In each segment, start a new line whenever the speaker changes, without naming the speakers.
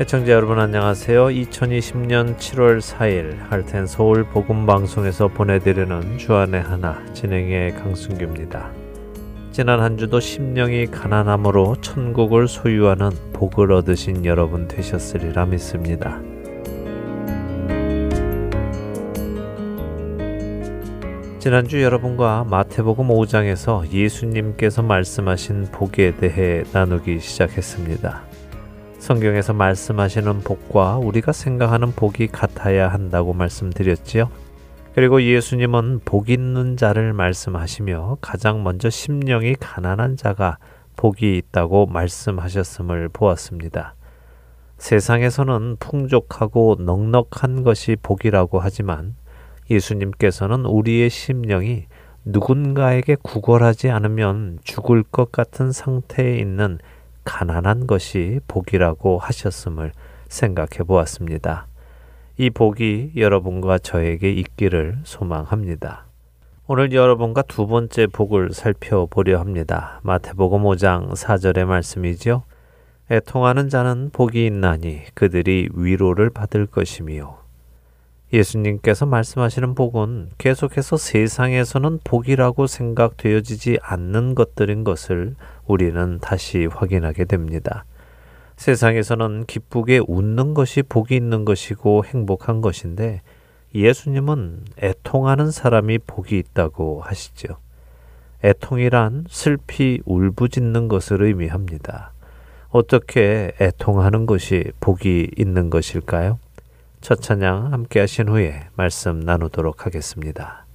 애청자 여러분 안녕하세요. 2020년 7월 4일 할텐 서울 복음 방송에서 보내드리는 주안의 하나 진행의 강순규입니다. 지난 한 주도 심령이 가난함으로 천국을 소유하는 복을 얻으신 여러분 되셨으리라 믿습니다. 지난주 여러분과 마태복음 5장에서 예수님께서 말씀하신 복에 대해 나누기 시작했습니다. 성경에서 말씀하시는 복과 우리가 생각하는 복이 같아야 한다고 말씀드렸지요. 그리고 예수님은 복 있는 자를 말씀하시며 가장 먼저 심령이 가난한 자가 복이 있다고 말씀하셨음을 보았습니다. 세상에서는 풍족하고 넉넉한 것이 복이라고 하지만 예수님께서는 우리의 심령이 누군가에게 구걸하지 않으면 죽을 것 같은 상태에 있는 가난한 것이 복이라고 하셨음을 생각해 보았습니다. 이 복이 여러분과 저에게 있기를 소망합니다. 오늘 여러분과 두 번째 복을 살펴보려 합니다. 마태복음 5장 4절의 말씀이죠. 애통하는 자는 복이 있나니 그들이 위로를 받을 것이며 예수님께서 말씀하시는 복은 계속해서 세상에서는 복이라고 생각되어지지 않는 것들인 것을 우리는 다시 확인하게 됩니다. 세상에서는 기쁘게 웃는 것이 복이 있는 것이고 행복한 것인데 예수님은 애통하는 사람이 복이 있다고 하시죠. 애통이란 슬피 울부짖는 것을 의미합니다. 어떻게 애통하는 것이 복이 있는 것일까요? 첫 찬양 함께 하신 후에 말씀 나누도록 하겠습니다.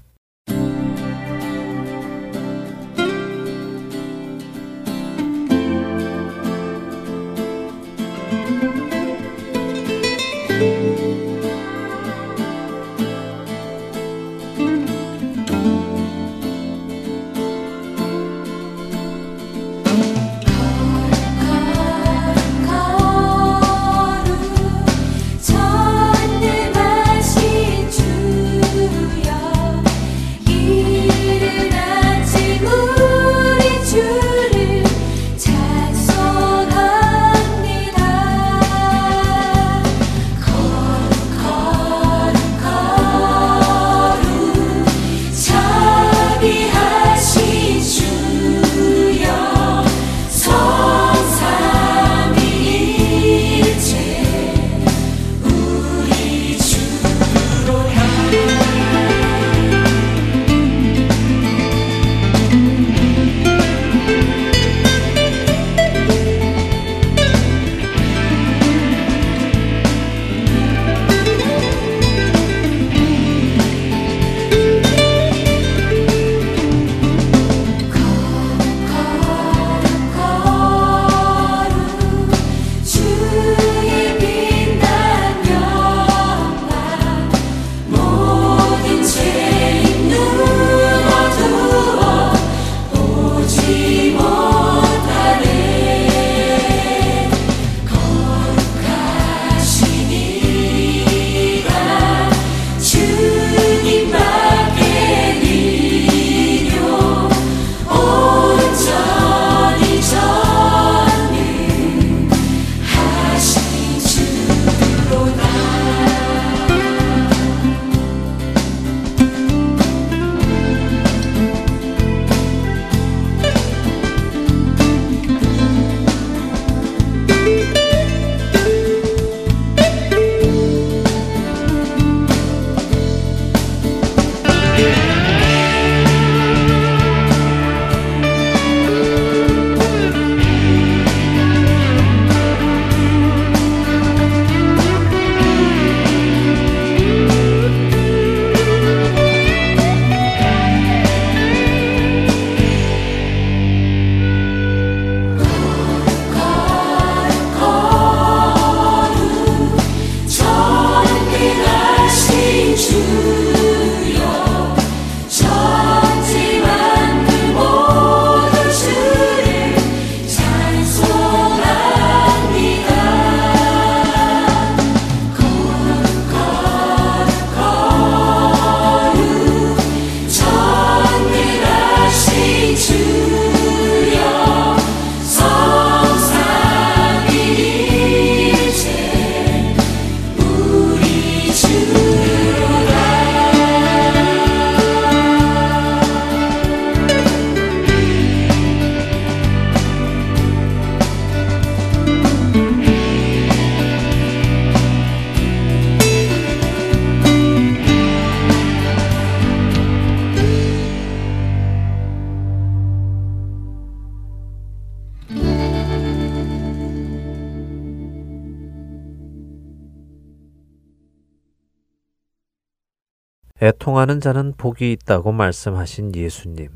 애통하는 자는 복이 있다고 말씀하신 예수님.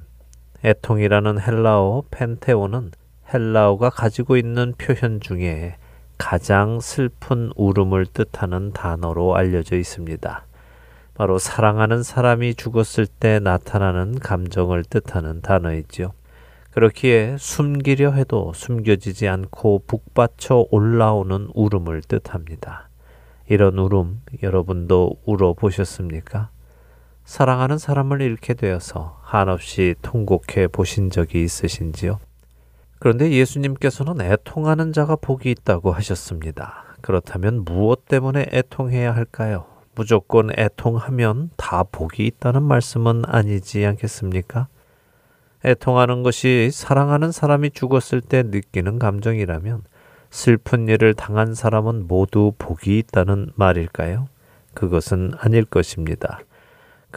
애통이라는 헬라어 펜테오는 헬라어가 가지고 있는 표현 중에 가장 슬픈 울음을 뜻하는 단어로 알려져 있습니다. 바로 사랑하는 사람이 죽었을 때 나타나는 감정을 뜻하는 단어이지요. 그렇기에 숨기려 해도 숨겨지지 않고 북받쳐 올라오는 울음을 뜻합니다. 이런 울음 여러분도 울어 보셨습니까? 사랑하는 사람을 잃게 되어서 한없이 통곡해 보신 적이 있으신지요? 그런데 예수님께서는 애통하는 자가 복이 있다고 하셨습니다. 그렇다면 무엇 때문에 애통해야 할까요? 무조건 애통하면 다 복이 있다는 말씀은 아니지 않겠습니까? 애통하는 것이 사랑하는 사람이 죽었을 때 느끼는 감정이라면 슬픈 일을 당한 사람은 모두 복이 있다는 말일까요? 그것은 아닐 것입니다.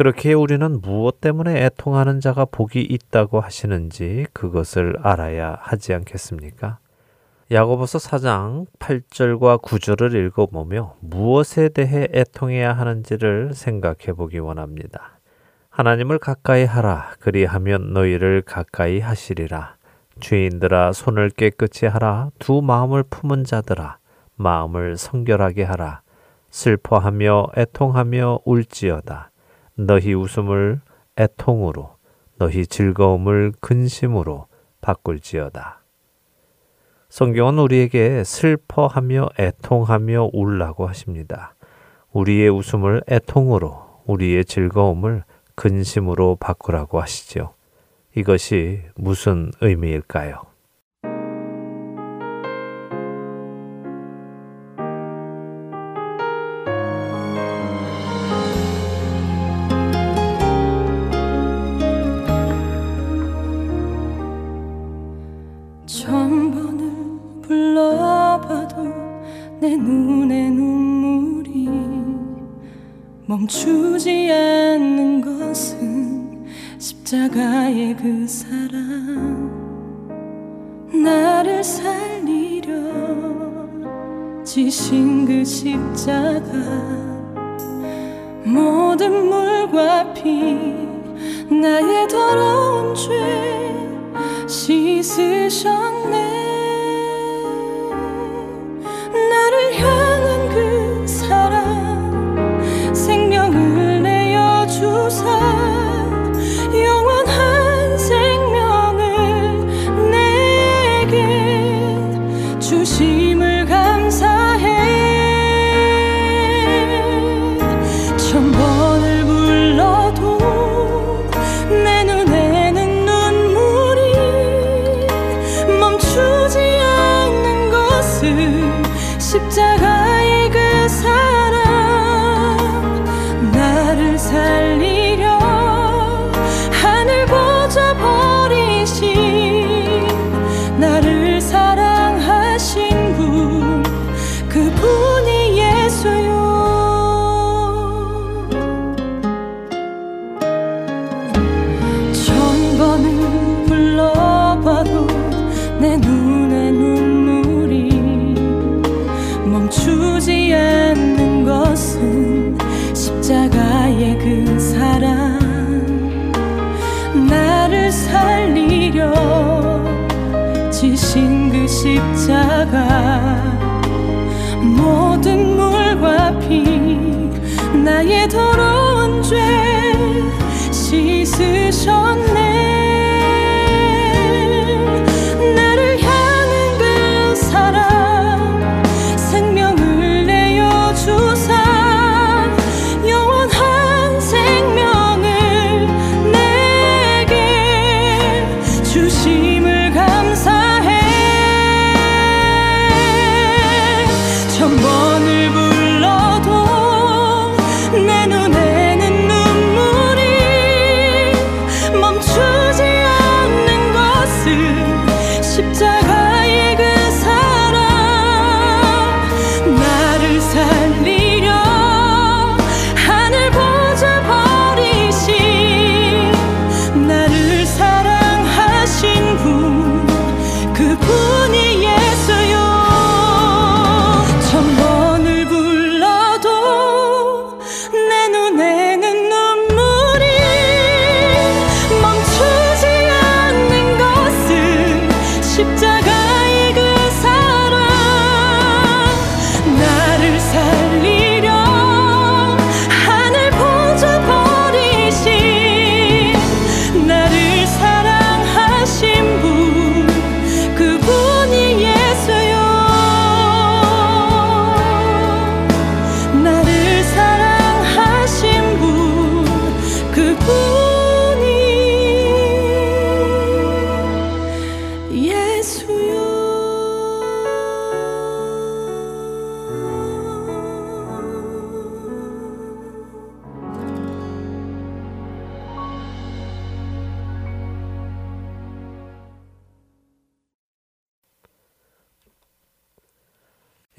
그렇게 우리는 무엇 때문에 애통하는 자가 복이 있다고 하시는지 그것을 알아야 하지 않겠습니까? 야고보서 4장 8절과 9절을 읽어보며 무엇에 대해 애통해야 하는지를 생각해 보기 원합니다. 하나님을 가까이 하라. 그리하면 너희를 가까이 하시리라. 죄인들아 손을 깨끗이 하라. 두 마음을 품은 자들아 마음을 성결하게 하라. 슬퍼하며 애통하며 울지어다. 너희 웃음을 애통으로 너희 즐거움을 근심으로 바꿀지어다. 성경은 우리에게 슬퍼하며 애통하며 울라고 하십니다. 우리의 웃음을 애통으로 우리의 즐거움을 근심으로 바꾸라고 하시죠. 이것이 무슨 의미일까요?
멈추지 않는 것은 십자가의 그 사랑. 나를 살리려 지신 그 십자가. 모든 물과 피 나의 더러운 죄 씻으셨네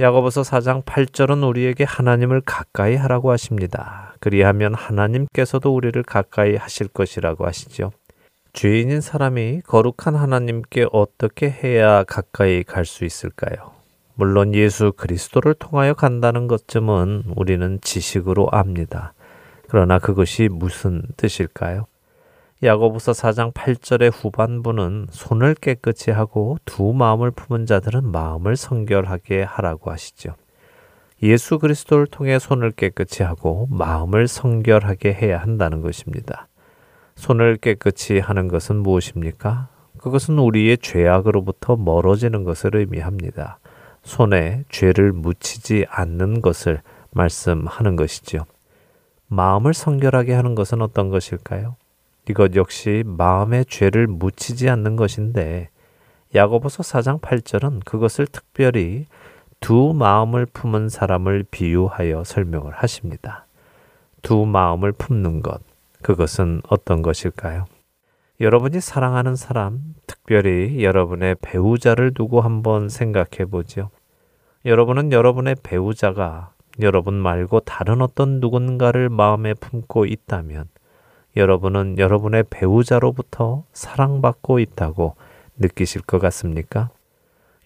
야고보서 4장 8절은 우리에게 하나님을 가까이 하라고 하십니다. 그리하면 하나님께서도 우리를 가까이 하실 것이라고 하시죠. 죄인인 사람이 거룩한 하나님께 어떻게 해야 가까이 갈 수 있을까요? 물론 예수 그리스도를 통하여 간다는 것쯤은 우리는 지식으로 압니다. 그러나 그것이 무슨 뜻일까요? 야고보서 4장 8절의 후반부는 손을 깨끗이 하고 두 마음을 품은 자들은 마음을 성결하게 하라고 하시죠. 예수 그리스도를 통해 손을 깨끗이 하고 마음을 성결하게 해야 한다는 것입니다. 손을 깨끗이 하는 것은 무엇입니까? 그것은 우리의 죄악으로부터 멀어지는 것을 의미합니다. 손에 죄를 묻히지 않는 것을 말씀하는 것이지요. 마음을 성결하게 하는 것은 어떤 것일까요? 이것 역시 마음의 죄를 묻히지 않는 것인데 야고보서 4장 8절은 그것을 특별히 두 마음을 품은 사람을 비유하여 설명을 하십니다. 두 마음을 품는 것, 그것은 어떤 것일까요? 여러분이 사랑하는 사람, 특별히 여러분의 배우자를 두고 한번 생각해 보죠. 여러분은 여러분의 배우자가 여러분 말고 다른 어떤 누군가를 마음에 품고 있다면 여러분은 여러분의 배우자로부터 사랑받고 있다고 느끼실 것 같습니까?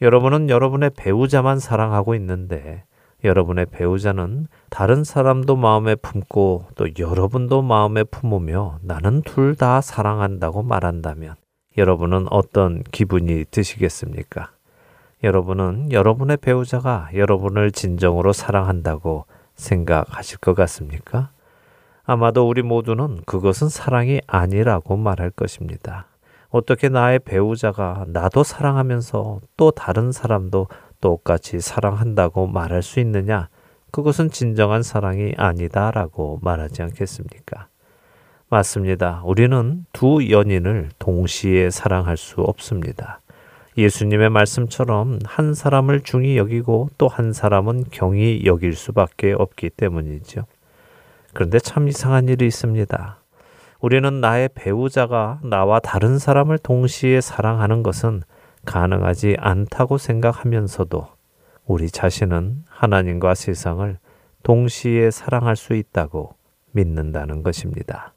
여러분은 여러분의 배우자만 사랑하고 있는데 여러분의 배우자는 다른 사람도 마음에 품고 또 여러분도 마음에 품으며 나는 둘 다 사랑한다고 말한다면 여러분은 어떤 기분이 드시겠습니까? 여러분은 여러분의 배우자가 여러분을 진정으로 사랑한다고 생각하실 것 같습니까? 아마도 우리 모두는 그것은 사랑이 아니라고 말할 것입니다. 어떻게 나의 배우자가 나도 사랑하면서 또 다른 사람도 똑같이 사랑한다고 말할 수 있느냐? 그것은 진정한 사랑이 아니다라고 말하지 않겠습니까? 맞습니다. 우리는 두 연인을 동시에 사랑할 수 없습니다. 예수님의 말씀처럼 한 사람을 중히 여기고 또 한 사람은 경히 여길 수밖에 없기 때문이죠. 그런데 참 이상한 일이 있습니다. 우리는 나의 배우자가 나와 다른 사람을 동시에 사랑하는 것은 가능하지 않다고 생각하면서도 우리 자신은 하나님과 세상을 동시에 사랑할 수 있다고 믿는다는 것입니다.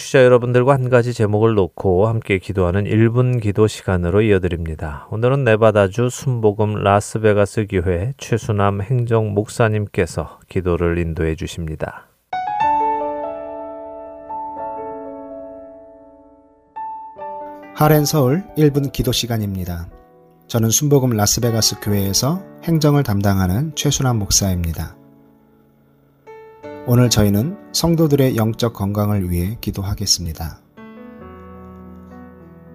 청취자 여러분들과 한 가지 제목을 놓고 함께 기도하는 1분 기도 시간으로 이어드립니다. 오늘은 네바다주 순복음 라스베가스 교회 최수남 행정 목사님께서 기도를 인도해 주십니다.
하렌 서울 1분 기도 시간입니다. 저는 순복음 라스베가스 교회에서 행정을 담당하는 최순환 목사입니다. 오늘 저희는 성도들의 영적 건강을 위해 기도하겠습니다.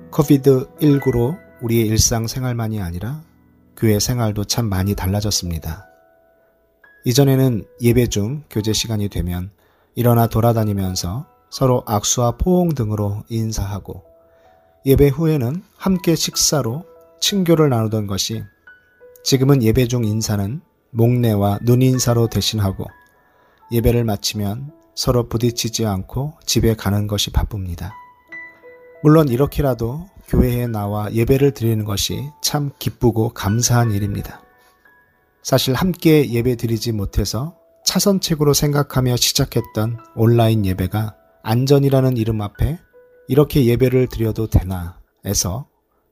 COVID19로 우리의 일상 생활만이 아니라 교회 생활도 참 많이 달라졌습니다. 이전에는 예배 중 교제 시간이 되면 일어나 돌아다니면서 서로 악수와 포옹 등으로 인사하고 예배 후에는 함께 식사로 친교를 나누던 것이 지금은 예배 중 인사는 목례와 눈인사로 대신하고 예배를 마치면 서로 부딪히지 않고 집에 가는 것이 바쁩니다. 물론 이렇게라도 교회에 나와 예배를 드리는 것이 참 기쁘고 감사한 일입니다. 사실 함께 예배 드리지 못해서 차선책으로 생각하며 시작했던 온라인 예배가 안전이라는 이름 앞에 이렇게 예배를 드려도 되나 에서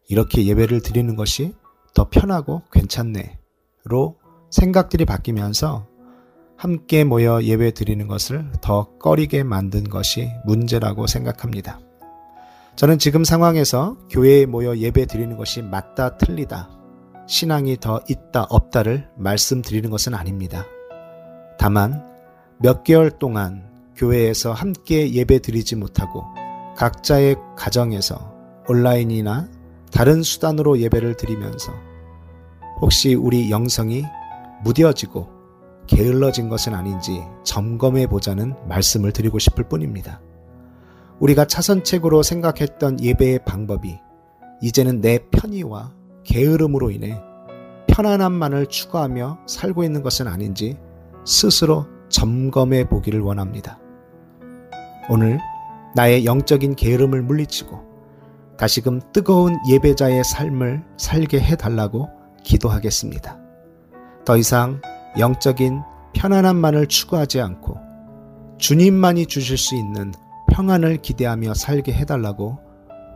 이렇게 예배를 드리는 것이 더 편하고 괜찮네로 생각들이 바뀌면서 함께 모여 예배 드리는 것을 더 꺼리게 만든 것이 문제라고 생각합니다. 저는 지금 상황에서 교회에 모여 예배 드리는 것이 맞다 틀리다, 신앙이 더 있다 없다를 말씀드리는 것은 아닙니다. 다만 몇 개월 동안 교회에서 함께 예배 드리지 못하고 각자의 가정에서 온라인이나 다른 수단으로 예배를 드리면서 혹시 우리 영성이 무뎌지고 게을러진 것은 아닌지 점검해 보자는 말씀을 드리고 싶을 뿐입니다. 우리가 차선책으로 생각했던 예배의 방법이 이제는 내 편의와 게으름으로 인해 편안함만을 추구하며 살고 있는 것은 아닌지 스스로 점검해 보기를 원합니다. 오늘 나의 영적인 게으름을 물리치고 다시금 뜨거운 예배자의 삶을 살게 해달라고 기도하겠습니다. 더 이상 영적인 편안함만을 추구하지 않고 주님만이 주실 수 있는 평안을 기대하며 살게 해달라고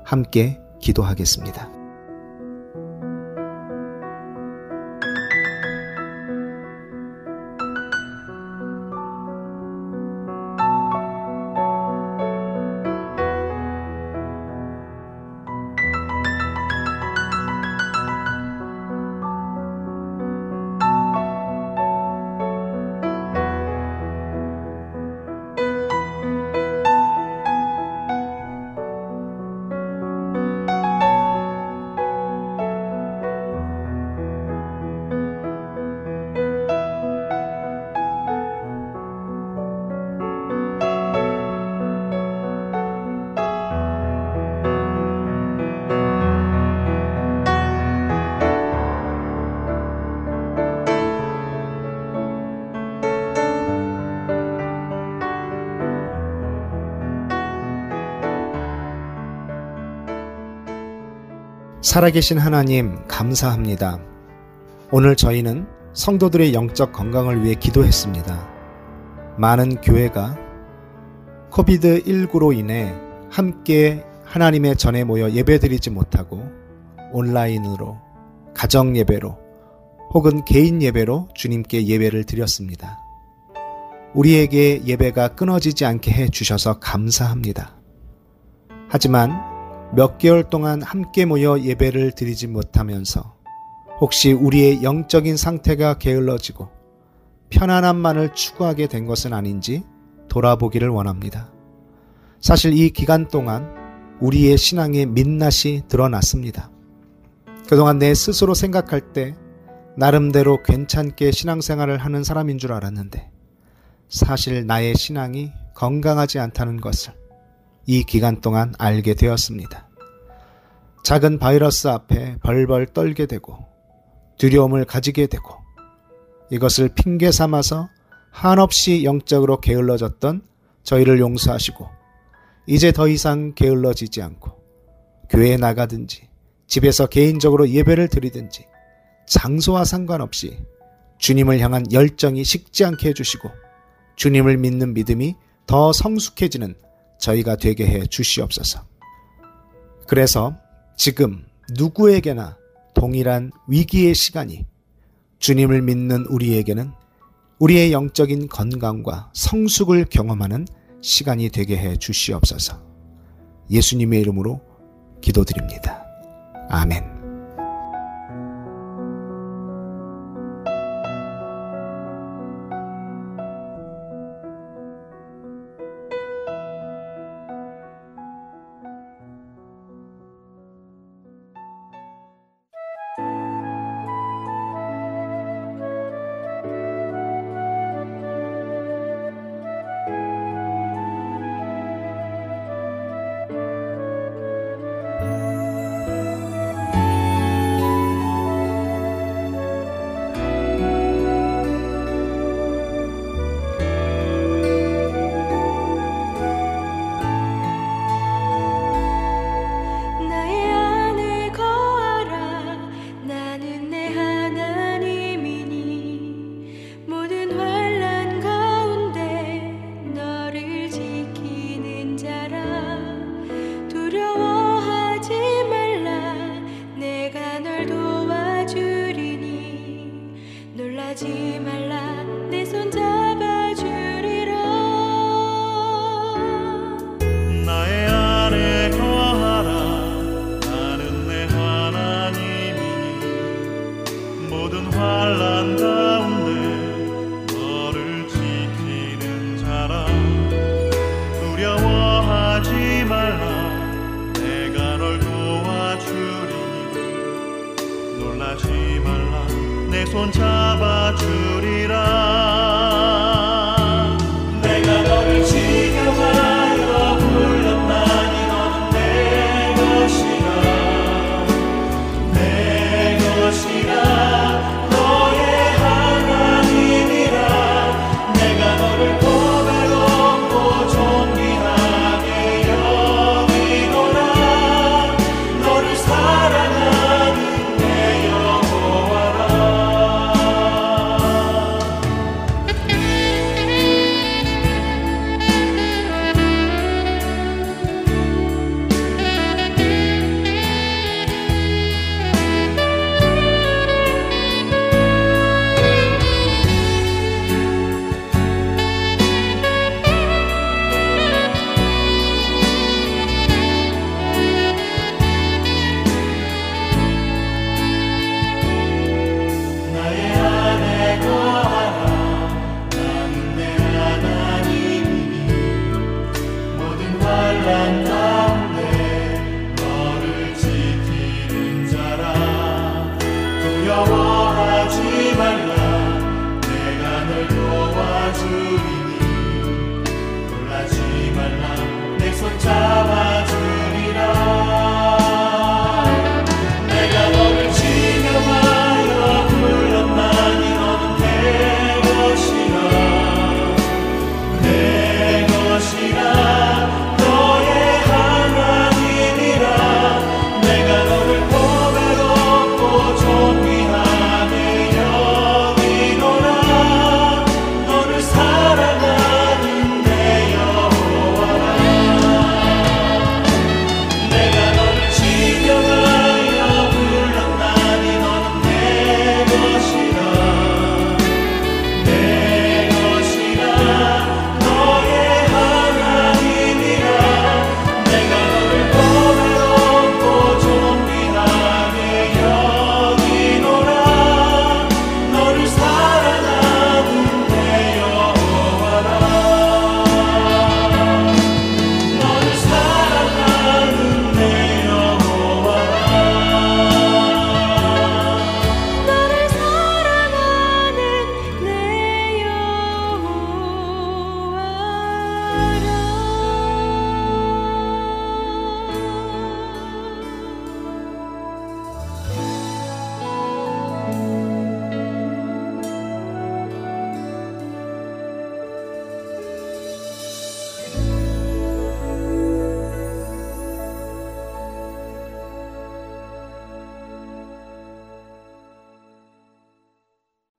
함께 기도하겠습니다. 살아계신 하나님, 감사합니다. 오늘 저희는 성도들의 영적 건강을 위해 기도했습니다. 많은 교회가 COVID19로 인해 함께 하나님의 전에 모여 예배드리지 못하고 온라인으로 가정 예배로 혹은 개인 예배로 주님께 예배를 드렸습니다. 우리에게 예배가 끊어지지 않게 해 주셔서 감사합니다. 하지만 몇 개월 동안 함께 모여 예배를 드리지 못하면서 혹시 우리의 영적인 상태가 게을러지고 편안함만을 추구하게 된 것은 아닌지 돌아보기를 원합니다. 사실 이 기간 동안 우리의 신앙의 민낯이 드러났습니다. 그동안 내 스스로 생각할 때 나름대로 괜찮게 신앙생활을 하는 사람인 줄 알았는데 사실 나의 신앙이 건강하지 않다는 것을 이 기간 동안 알게 되었습니다. 작은 바이러스 앞에 벌벌 떨게 되고 두려움을 가지게 되고 이것을 핑계 삼아서 한없이 영적으로 게을러졌던 저희를 용서하시고 이제 더 이상 게을러지지 않고 교회에 나가든지 집에서 개인적으로 예배를 드리든지 장소와 상관없이 주님을 향한 열정이 식지 않게 해주시고 주님을 믿는 믿음이 더 성숙해지는 저희가 되게 해 주시옵소서. 그래서 지금 누구에게나 동일한 위기의 시간이 주님을 믿는 우리에게는 우리의 영적인 건강과 성숙을 경험하는 시간이 되게 해 주시옵소서. 예수님의 이름으로 기도드립니다. 아멘.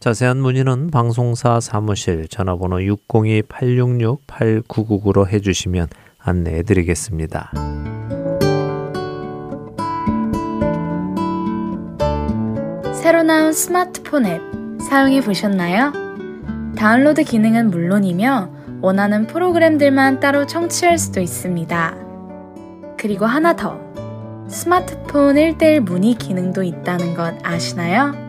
자세한 문의는 방송사 사무실 전화번호 602-866-8999로 해주시면 안내해 드리겠습니다.
새로 나온 스마트폰 앱 사용해 보셨나요? 다운로드 기능은 물론이며 원하는 프로그램들만 따로 청취할 수도 있습니다. 그리고 하나 더. 스마트폰 1대1 문의 기능도 있다는 것 아시나요?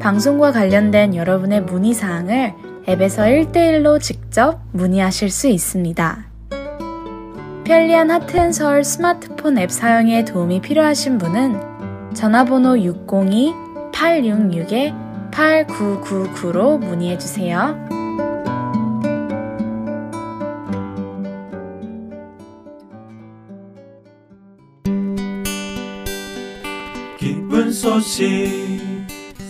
방송과 관련된 여러분의 문의 사항을 앱에서 1대1로 직접 문의하실 수 있습니다. 편리한 하트앤서울 스마트폰 앱 사용에 도움이 필요하신 분은 전화번호 602-866-8999로 문의해주세요.
기쁜 소식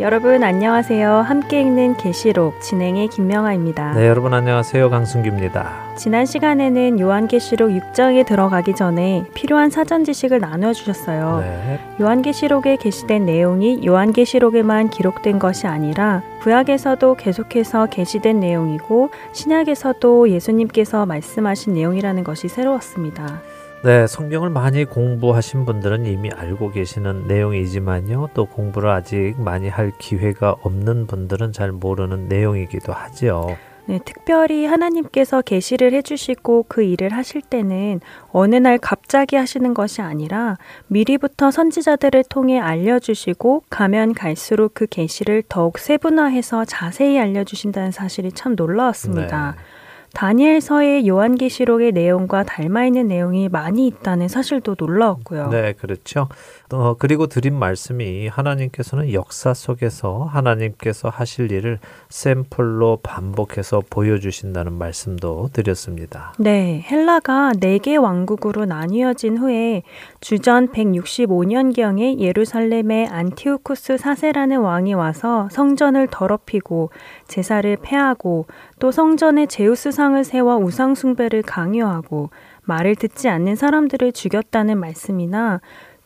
여러분 안녕하세요. 함께 읽는 계시록 진행의 김명아입니다.
네, 여러분 안녕하세요. 강승규입니다.
지난 시간에는 요한계시록 6장에 들어가기 전에 필요한 사전 지식을 나누어 주셨어요. 네. 요한계시록에 게시된 내용이 요한계시록에만 기록된 것이 아니라 구약에서도 계속해서 게시된 내용이고 신약에서도 예수님께서 말씀하신 내용이라는 것이 새로웠습니다.
네, 성경을 많이 공부하신 분들은 이미 알고 계시는 내용이지만요. 또 공부를 아직 많이 할 기회가 없는 분들은 잘 모르는 내용이기도 하죠.
네, 특별히 하나님께서 계시를 해주시고 그 일을 하실 때는 어느 날 갑자기 하시는 것이 아니라 미리부터 선지자들을 통해 알려주시고 가면 갈수록 그 계시를 더욱 세분화해서 자세히 알려주신다는 사실이 참 놀라웠습니다. 네. 다니엘서의 요한계시록의 내용과 닮아 있는 내용이 많이 있다는 사실도 놀라웠고요.
네, 그렇죠. 어, 그리고 드린 말씀이 하나님께서는 역사 속에서 하나님께서 하실 일을 샘플로 반복해서 보여주신다는 말씀도 드렸습니다.
네, 헬라가 네개 왕국으로 나뉘어진 후에 주전 165년경에 예루살렘에 안티오쿠스 사세라는 왕이 와서 성전을 더럽히고 제사를 폐하고 또 성전에 제우스상을 세워 우상숭배를 강요하고 말을 듣지 않는 사람들을 죽였다는 말씀이나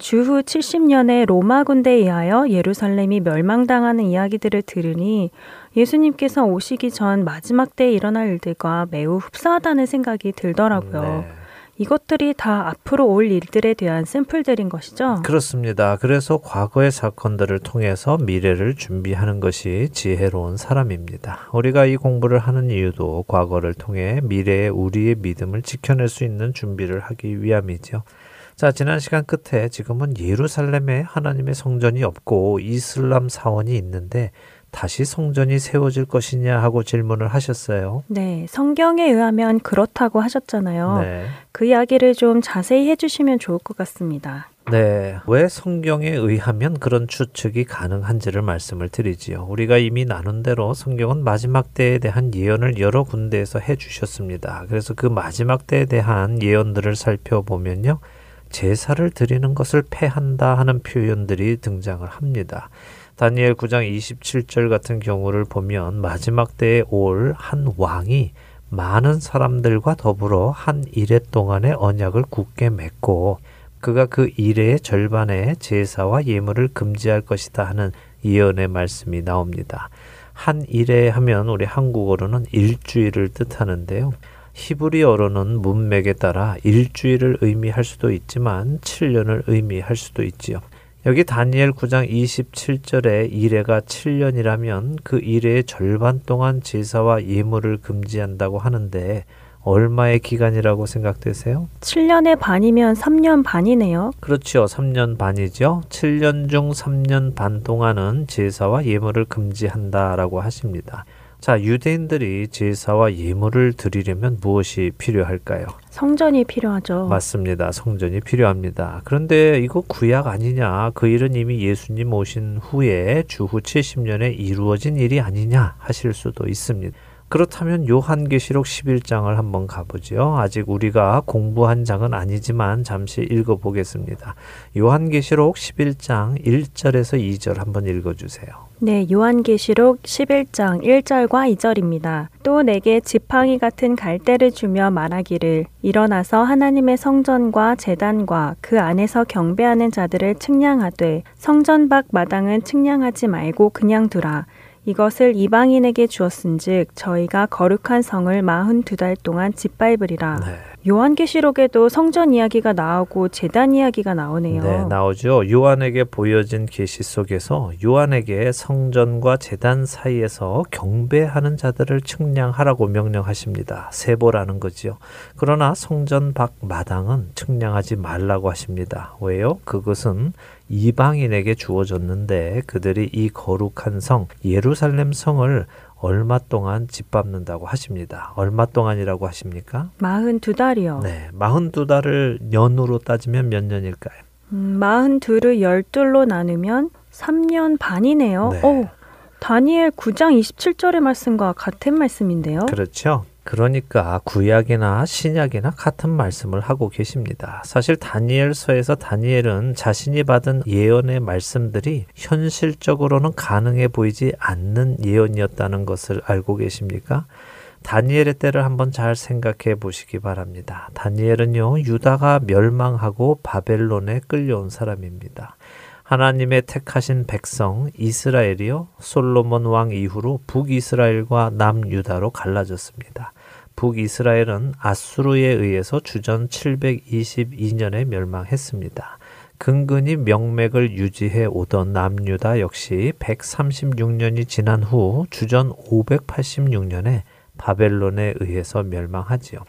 주후 70년에 로마 군대에 의하여 예루살렘이 멸망당하는 이야기들을 들으니 예수님께서 오시기 전 마지막 때에 일어날 일들과 매우 흡사하다는 생각이 들더라고요. 네. 이것들이 다 앞으로 올 일들에 대한 샘플들인 것이죠.
그렇습니다. 그래서 과거의 사건들을 통해서 미래를 준비하는 것이 지혜로운 사람입니다. 우리가 이 공부를 하는 이유도 과거를 통해 미래의 우리의 믿음을 지켜낼 수 있는 준비를 하기 위함이죠. 자, 지난 시간 끝에 지금은 예루살렘에 하나님의 성전이 없고 이슬람 사원이 있는데 다시 성전이 세워질 것이냐 하고 질문을 하셨어요.
네, 성경에 의하면 그렇다고 하셨잖아요. 네. 그 이야기를 좀 자세히 해주시면 좋을 것 같습니다.
네, 왜 성경에 의하면 그런 추측이 가능한지를 말씀을 드리지요. 우리가 이미 나눈 대로 성경은 마지막 때에 대한 예언을 여러 군데에서 해주셨습니다. 그래서 그 마지막 때에 대한 예언들을 살펴보면요. 제사를 드리는 것을 패한다 하는 표현들이 등장을 합니다. 다니엘 9장 27절 같은 경우를 보면 마지막 때에 올 한 왕이 많은 사람들과 더불어 한 일해 동안의 언약을 굳게 맺고 그가 그 일의 절반의 제사와 예물을 금지할 것이다 하는 예언의 말씀이 나옵니다. 한 일에 하면 우리 한국어로는 일주일을 뜻하는데요. 히브리어로는 문맥에 따라 일주일을 의미할 수도 있지만 7년을 의미할 수도 있지요. 여기 다니엘 9장 27절에 이래가 7년이라면 그 이래의 절반 동안 제사와 예물을 금지한다고 하는데 얼마의 기간이라고 생각되세요?
7년의 반이면 3년 반이네요.
그렇죠. 3년 반이죠. 7년 중 3년 반 동안은 제사와 예물을 금지한다라고 하십니다. 자, 유대인들이 제사와 예물을 드리려면 무엇이 필요할까요?
성전이 필요하죠.
맞습니다. 성전이 필요합니다. 그런데 이거 구약 아니냐? 그 일은 이미 예수님 오신 후에 주후 70년에 이루어진 일이 아니냐 하실 수도 있습니다. 그렇다면 요한계시록 11장을 한번 가보죠. 아직 우리가 공부한 장은 아니지만 잠시 읽어보겠습니다. 요한계시록 11장 1절에서 2절 한번 읽어주세요.
네, 요한계시록 11장 1절과 2절입니다. 또 내게 지팡이 같은 갈대를 주며 말하기를 일어나서 하나님의 성전과 재단과 그 안에서 경배하는 자들을 측량하되 성전 밖 마당은 측량하지 말고 그냥 두라. 이것을 이방인에게 주었은즉 저희가 거룩한 성을 마흔 두 달 동안 짓밟으리라.
네.
요한계시록에도 성전 이야기가 나오고 재단 이야기가 나오네요.
네, 나오죠. 요한에게 보여진 계시 속에서 요한에게 성전과 재단 사이에서 경배하는 자들을 측량하라고 명령하십니다. 세보라는 거지요. 그러나 성전 밖 마당은 측량하지 말라고 하십니다. 왜요? 그것은 이방인에게 주어졌는데 그들이 이 거룩한 성 예루살렘 성을 얼마 동안 짓밟는다고 하십니다. 얼마 동안이라고 하십니까?
마흔 두 달이요.
네, 마흔 두 달을 년으로 따지면 몇 년일까요?
음, 마흔 둘을 열둘로 나누면 3년 반이네요.
네.
오, 다니엘 9장 27절의 말씀과 같은 말씀인데요.
그렇죠. 그러니까 구약이나 신약이나 같은 말씀을 하고 계십니다. 사실 다니엘서에서 다니엘은 자신이 받은 예언의 말씀들이 현실적으로는 가능해 보이지 않는 예언이었다는 것을 알고 계십니까? 다니엘의 때를 한번 잘 생각해 보시기 바랍니다. 다니엘은요, 유다가 멸망하고 바벨론에 끌려온 사람입니다. 하나님의 택하신 백성 이스라엘이요 솔로몬 왕 이후로 북이스라엘과 남유다로 갈라졌습니다. 북이스라엘은 아수르에 의해서 주전 722년에 멸망했습니다. 근근히 명맥을 유지해 오던 남유다 역시 136년이 지난 후 주전 586년에 바벨론에 의해서 멸망하지요.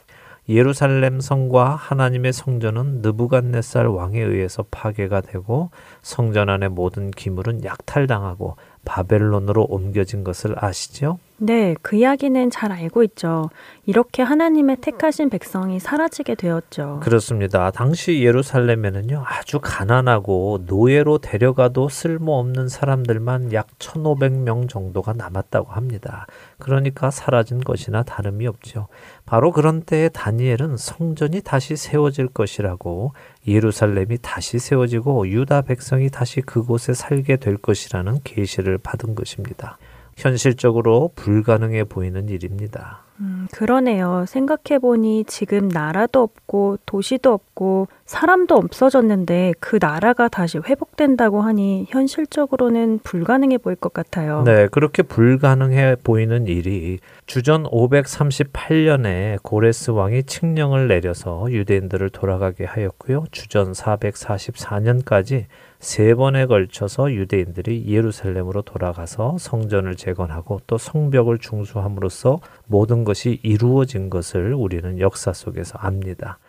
예루살렘 성과 하나님의 성전은 느부갓네살 왕에 의해서 파괴가 되고 성전 안의 모든 기물은 약탈당하고 바벨론으로 옮겨진 것을 아시죠?
네, 그 이야기는 잘 알고 있죠. 이렇게 하나님의 택하신 백성이 사라지게 되었죠.
그렇습니다. 당시 예루살렘에는요, 아주 가난하고 노예로 데려가도 쓸모없는 사람들만 약 1,500명 정도가 남았다고 합니다. 그러니까 사라진 것이나 다름이 없죠. 바로 그런 때에 다니엘은 성전이 다시 세워질 것이라고 예루살렘이 다시 세워지고 유다 백성이 다시 그곳에 살게 될 것이라는 계시를 받은 것입니다. 현실적으로 불가능해 보이는 일입니다.
음, 그러네요. 생각해보니 지금 나라도 없고 도시도 없고 사람도 없어졌는데 그 나라가 다시 회복된다고 하니 현실적으로는 불가능해 보일 것 같아요.
네, 그렇게 불가능해 보이는 일이 주전 538년에 고레스 왕이 칙령을 내려서 유대인들을 돌아가게 하였고요. 주전 444년까지 세 번에 걸쳐서 유대인들이 예루살렘으로 돌아가서 성전을 재건하고 또 성벽을 중수함으로써 모든 것이 이루어진 것을 우리는 역사 속에서 압니다.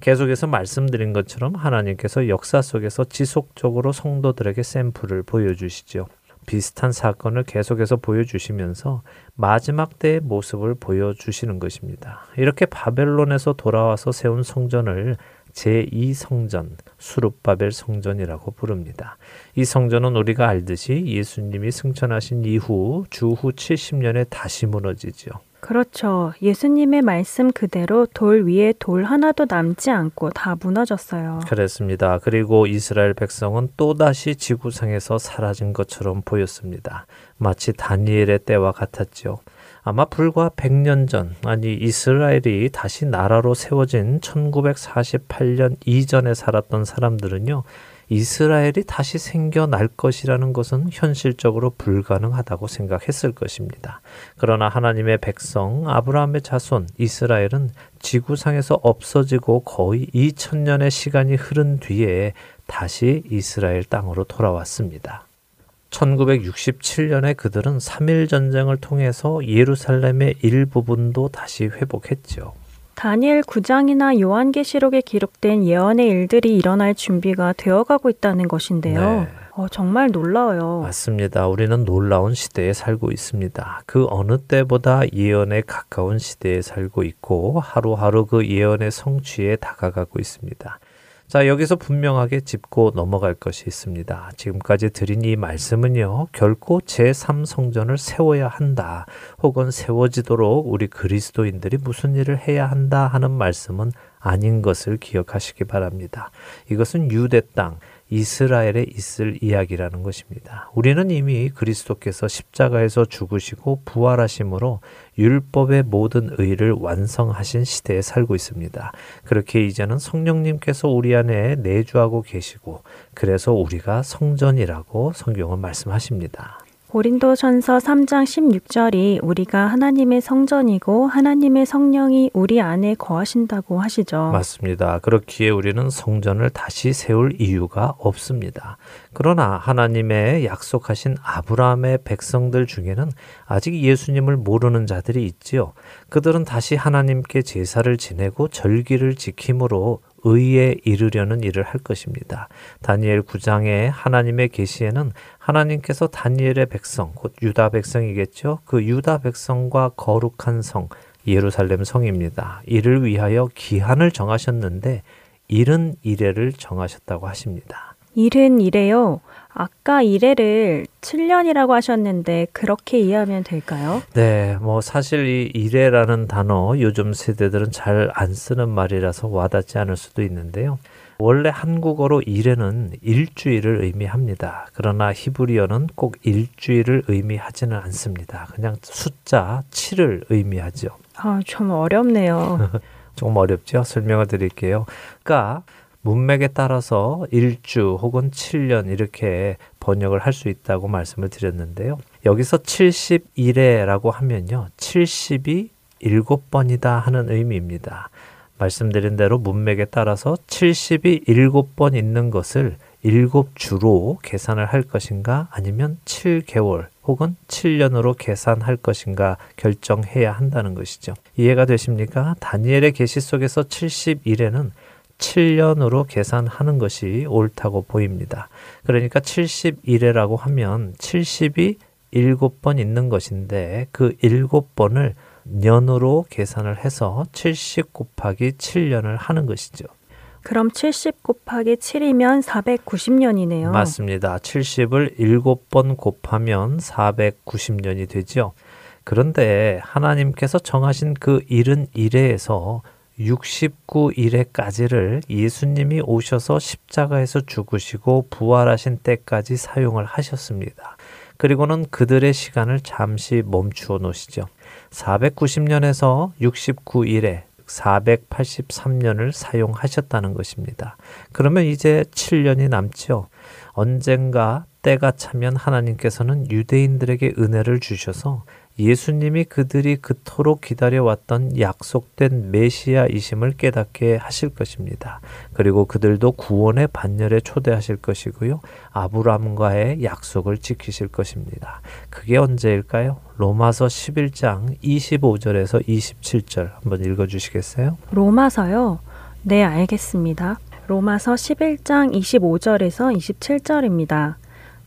계속해서 말씀드린 것처럼 하나님께서 역사 속에서 지속적으로 성도들에게 샘플을 보여주시죠. 비슷한 사건을 계속해서 보여주시면서 마지막 때의 모습을 보여주시는 것입니다. 이렇게 바벨론에서 돌아와서 세운 성전을 제2성전, 수룹바벨 성전이라고 부릅니다. 이 성전은 우리가 알듯이 예수님이 승천하신 이후 주후 70년에 다시 무너지죠.
그렇죠. 예수님의 말씀 그대로 돌 위에 돌 하나도 남지 않고 다 무너졌어요.
그렇습니다. 그리고 이스라엘 백성은 또다시 지구상에서 사라진 것처럼 보였습니다. 마치 다니엘의 때와 같았죠. 아마 불과 100년 전, 아니 이스라엘이 다시 나라로 세워진 1948년 이전에 살았던 사람들은요, 이스라엘이 다시 생겨날 것이라는 것은 현실적으로 불가능하다고 생각했을 것입니다. 그러나 하나님의 백성 아브라함의 자손 이스라엘은 지구상에서 없어지고 거의 2000년의 시간이 흐른 뒤에 다시 이스라엘 땅으로 돌아왔습니다. 1967년에 그들은 3일 전쟁을 통해서 예루살렘의 일부분도 다시 회복했죠.
다니엘 9장이나 요한계시록에 기록된 예언의 일들이 일어날 준비가 되어가고 있다는 것인데요. 네. 어, 정말 놀라워요.
맞습니다. 우리는 놀라운 시대에 살고 있습니다. 그 어느 때보다 예언에 가까운 시대에 살고 있고 하루하루 그 예언의 성취에 다가가고 있습니다. 자, 여기서 분명하게 짚고 넘어갈 것이 있습니다. 지금까지 드린 이 말씀은요, 결코 제3성전을 세워야 한다, 혹은 세워지도록 우리 그리스도인들이 무슨 일을 해야 한다 하는 말씀은 아닌 것을 기억하시기 바랍니다. 이것은 유대 땅, 이스라엘에 있을 이야기라는 것입니다. 우리는 이미 그리스도께서 십자가에서 죽으시고 부활하심으로 율법의 모든 의를 완성하신 시대에 살고 있습니다. 그렇게 이제는 성령님께서 우리 안에 내주하고 계시고 그래서 우리가 성전이라고 성경은 말씀하십니다.
고린도전서 3장 16절이 우리가 하나님의 성전이고 하나님의 성령이 우리 안에 거하신다고 하시죠.
맞습니다. 그렇기에 우리는 성전을 다시 세울 이유가 없습니다. 그러나 하나님의 약속하신 아브라함의 백성들 중에는 아직 예수님을 모르는 자들이 있지요. 그들은 다시 하나님께 제사를 지내고 절기를 지킴으로 의에 이르려는 일을 할 것입니다. 다니엘 9장의 하나님의 계시에는 하나님께서 다니엘의 백성, 곧 유다 백성이겠죠. 그 유다 백성과 거룩한 성, 예루살렘 성입니다. 이를 위하여 기한을 정하셨는데 이른 이래를 정하셨다고 하십니다.
이른 이래요. 아까 이래를 7년이라고 하셨는데 그렇게 이해하면 될까요?
네, 뭐 사실 이 이래라는 단어 요즘 세대들은 잘 안 쓰는 말이라서 와닿지 않을 수도 있는데요. 원래 한국어로 일에는 일주일을 의미합니다. 그러나 히브리어는 꼭 일주일을 의미하지는 않습니다. 그냥 숫자 7을 의미하죠.
아, 좀 어렵네요.
조금 어렵죠? 설명을 드릴게요. 그러니까 문맥에 따라서 일주 혹은 7년 이렇게 번역을 할 수 있다고 말씀을 드렸는데요. 여기서 71회라고 하면요. 70이 7번이다 하는 의미입니다. 말씀드린 대로 문맥에 따라서 70이 7번 있는 것을 7주로 계산을 할 것인가 아니면 7개월 혹은 7년으로 계산할 것인가 결정해야 한다는 것이죠. 이해가 되십니까? 다니엘의 계시 속에서 71회는 7년으로 계산하는 것이 옳다고 보입니다. 그러니까 71회라고 하면 70이 7번 있는 것인데 그 7번을 년으로 계산을 해서 70 곱하기 7년을 하는 것이죠.
그럼 70 곱하기 7이면 490년이네요.
맞습니다. 70을 7번 곱하면 490년이 되죠. 그런데 하나님께서 정하신 그 일은 일에서 69일에까지를 예수님이 오셔서 십자가에서 죽으시고 부활하신 때까지 사용을 하셨습니다. 그리고는 그들의 시간을 잠시 멈추어 놓으시죠. 490년에서 69일에 483년을 사용하셨다는 것입니다. 그러면 이제 7년이 남죠. 언젠가 때가 차면 하나님께서는 유대인들에게 은혜를 주셔서 예수님이 그들이 그토록 기다려왔던 약속된 메시아이심을 깨닫게 하실 것입니다. 그리고 그들도 구원의 반열에 초대하실 것이고요. 아브람과의 약속을 지키실 것입니다. 그게 언제일까요? 로마서 11장 25절에서 27절 한번 읽어 주시겠어요?
로마서요? 네, 알겠습니다. 로마서 11장 25절에서 27절입니다.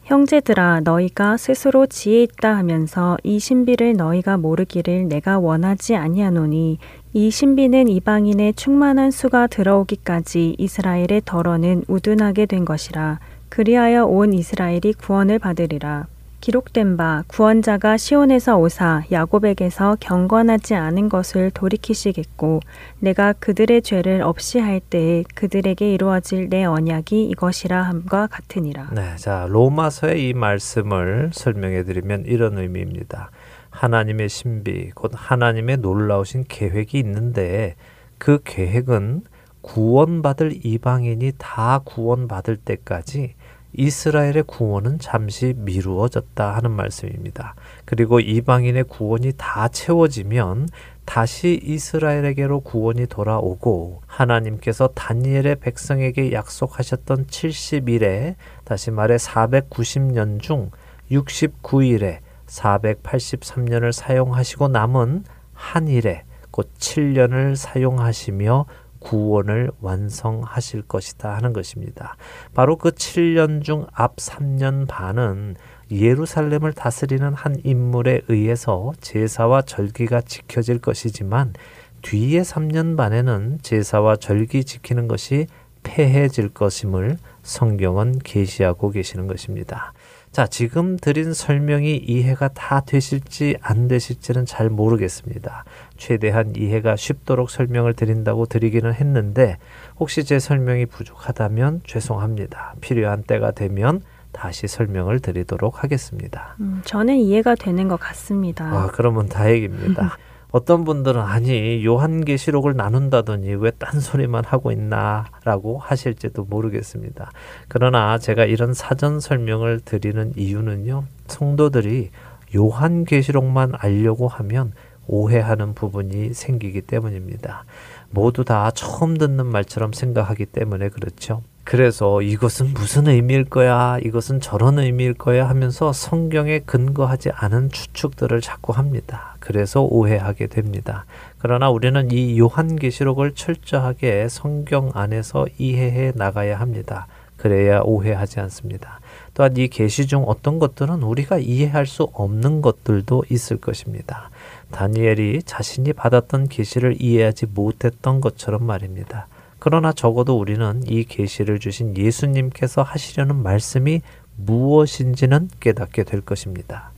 형제들아 너희가 스스로 지혜 있다 하면서 이 신비를 너희가 모르기를 내가 원하지 아니하노니 이 신비는 이방인의 충만한 수가 들어오기까지 이스라엘의 덜어는 우둔하게 된 것이라. 그리하여 온 이스라엘이 구원을 받으리라 기록된 바 구원자가 시온에서 오사 야곱에게서 경건하지 않은 것을 돌이키시겠고 내가 그들의 죄를 없이 할 때에 그들에게 이루어질 내 언약이 이것이라 함과 같으니라.
네, 자 로마서의 이 말씀을 설명해 드리면 이런 의미입니다. 하나님의 신비 곧 하나님의 놀라우신 계획이 있는데 그 계획은 구원받을 이방인이 다 구원받을 때까지 이스라엘의 구원은 잠시 미루어졌다 하는 말씀입니다. 그리고 이방인의 구원이 다 채워지면 다시 이스라엘에게로 구원이 돌아오고 하나님께서 다니엘의 백성에게 약속하셨던 70일에 다시 말해 490년 중 69일에 483년을 사용하시고 남은 한 일에 곧 7년을 사용하시며 구원을 완성하실 것이다 하는 것입니다. 바로 그 7년 중 앞 3년 반은 예루살렘을 다스리는 한 인물에 의해서 제사와 절기가 지켜질 것이지만 뒤에 3년 반에는 제사와 절기 지키는 것이 폐해질 것임을 성경은 계시하고 계시는 것입니다. 자, 지금 드린 설명이 이해가 다 되실지 안 되실지는 잘 모르겠습니다. 최대한 이해가 쉽도록 설명을 드린다고 드리기는 했는데 혹시 제 설명이 부족하다면 죄송합니다. 필요한 때가 되면 다시 설명을 드리도록 하겠습니다.
음, 저는 이해가 되는 것 같습니다.
아, 그러면 다행입니다. 어떤 분들은 아니 요한계시록을 나눈다더니 왜 딴소리만 하고 있나라고 하실지도 모르겠습니다. 그러나 제가 이런 사전 설명을 드리는 이유는요. 성도들이 요한계시록만 알려고 하면 오해하는 부분이 생기기 때문입니다. 모두 다 처음 듣는 말처럼 생각하기 때문에 그렇죠. 그래서 이것은 무슨 의미일 거야, 이것은 저런 의미일 거야 하면서 성경에 근거하지 않은 추측들을 자꾸 합니다. 그래서 오해하게 됩니다. 그러나 우리는 이 요한계시록을 철저하게 성경 안에서 이해해 나가야 합니다. 그래야 오해하지 않습니다. 또한 이 계시 중 어떤 것들은 우리가 이해할 수 없는 것들도 있을 것입니다. 다니엘이 자신이 받았던 계시를 이해하지 못했던 것처럼 말입니다. 그러나 적어도 우리는 이 계시를 주신 예수님께서 하시려는 말씀이 무엇인지는 깨닫게 될 것입니다.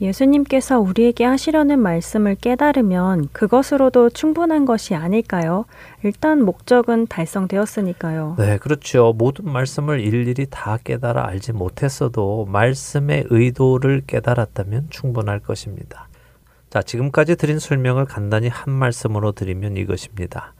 예수님께서 우리에게 하시려는 말씀을 깨달으면 그것으로도 충분한 것이 아닐까요? 일단 목적은 달성되었으니까요.
네, 그렇죠. 모든 말씀을 일일이 다 깨달아 알지 못했어도 말씀의 의도를 깨달았다면 충분할 것입니다. 자, 지금까지 드린 설명을 간단히 한 말씀으로 드리면 이것입니다.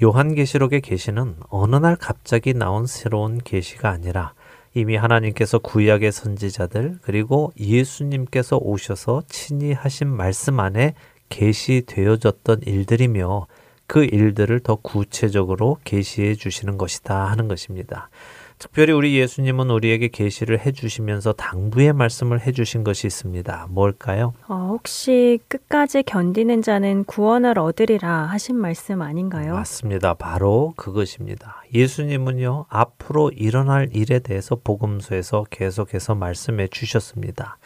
요한계시록의 계시는 어느 날 갑자기 나온 새로운 계시가 아니라 이미 하나님께서 구약의 선지자들 그리고 예수님께서 오셔서 친히 하신 말씀 안에 계시되어졌던 일들이며 그 일들을 더 구체적으로 계시해 주시는 것이다 하는 것입니다. 특별히 우리 예수님은 우리에게 계시를 해주시면서 당부의 말씀을 해주신 것이 있습니다. 뭘까요?
어, 혹시 끝까지 견디는 자는 구원을 얻으리라 하신 말씀 아닌가요?
맞습니다. 바로 그것입니다. 예수님은요 앞으로 일어날 일에 대해서 복음서에서 계속해서 말씀해 주셨습니다.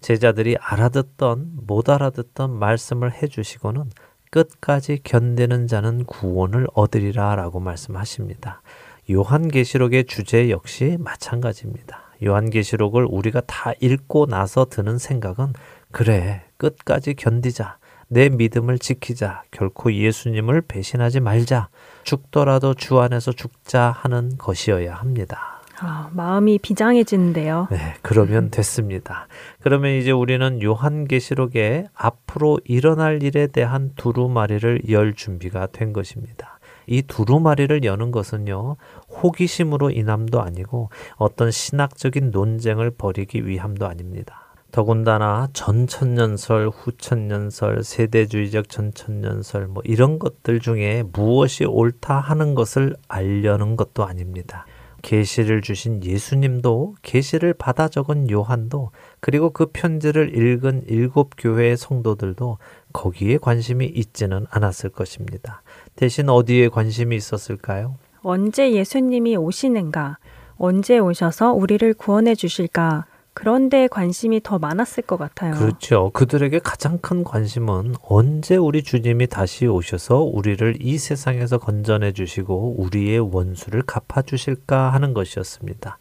제자들이 알아듣던 못 알아듣던 말씀을 해주시고는 끝까지 견디는 자는 구원을 얻으리라 라고 말씀하십니다. 요한계시록의 주제 역시 마찬가지입니다. 요한계시록을 우리가 다 읽고 나서 드는 생각은 그래 끝까지 견디자 내 믿음을 지키자 결코 예수님을 배신하지 말자 죽더라도 주 안에서 죽자 하는 것이어야 합니다.
아, 마음이 비장해지는데요.
네, 그러면 됐습니다. 그러면 이제 우리는 요한계시록에 앞으로 일어날 일에 대한 두루마리를 열 준비가 된 것입니다. 이 두루마리를 여는 것은요, 호기심으로 인함도 아니고 어떤 신학적인 논쟁을 벌이기 위함도 아닙니다. 더군다나 전천년설, 후천년설, 세대주의적 전천년설 뭐 이런 것들 중에 무엇이 옳다 하는 것을 알려는 것도 아닙니다. 계시를 주신 예수님도 계시를 받아 적은 요한도 그리고 그 편지를 읽은 일곱 교회의 성도들도 거기에 관심이 있지는 않았을 것입니다. 대신 어디에 관심이 있었을까요?
언제 예수님이 오시는가? 언제 오셔서 우리를 구원해 주실까? 그런데 관심이 더 많았을 것 같아요.
그렇죠. 그들에게 가장 큰 관심은 언제 우리 주님이 다시 오셔서 우리를 이 세상에서 건져내 주시고 우리의 원수를 갚아 주실까 하는 것이었습니다.